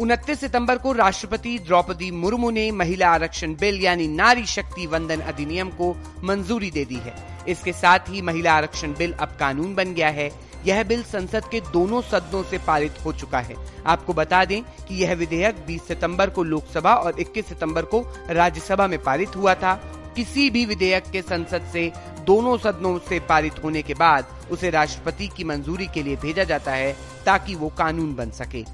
उनतीस सितंबर को राष्ट्रपति द्रौपदी मुर्मू ने महिला आरक्षण बिल यानी नारी शक्ति वंदन अधिनियम को मंजूरी दे दी है। इसके साथ ही महिला आरक्षण बिल अब कानून बन गया है। यह बिल संसद के दोनों सदनों से पारित हो चुका है। आपको बता दें कि यह विधेयक 20 सितंबर को लोकसभा और 21 सितंबर को राज्यसभा में पारित हुआ था। किसी भी विधेयक के संसद से दोनों सदनों से पारित होने के बाद उसे राष्ट्रपति की मंजूरी के लिए भेजा जाता है ताकि वो कानून बन सके।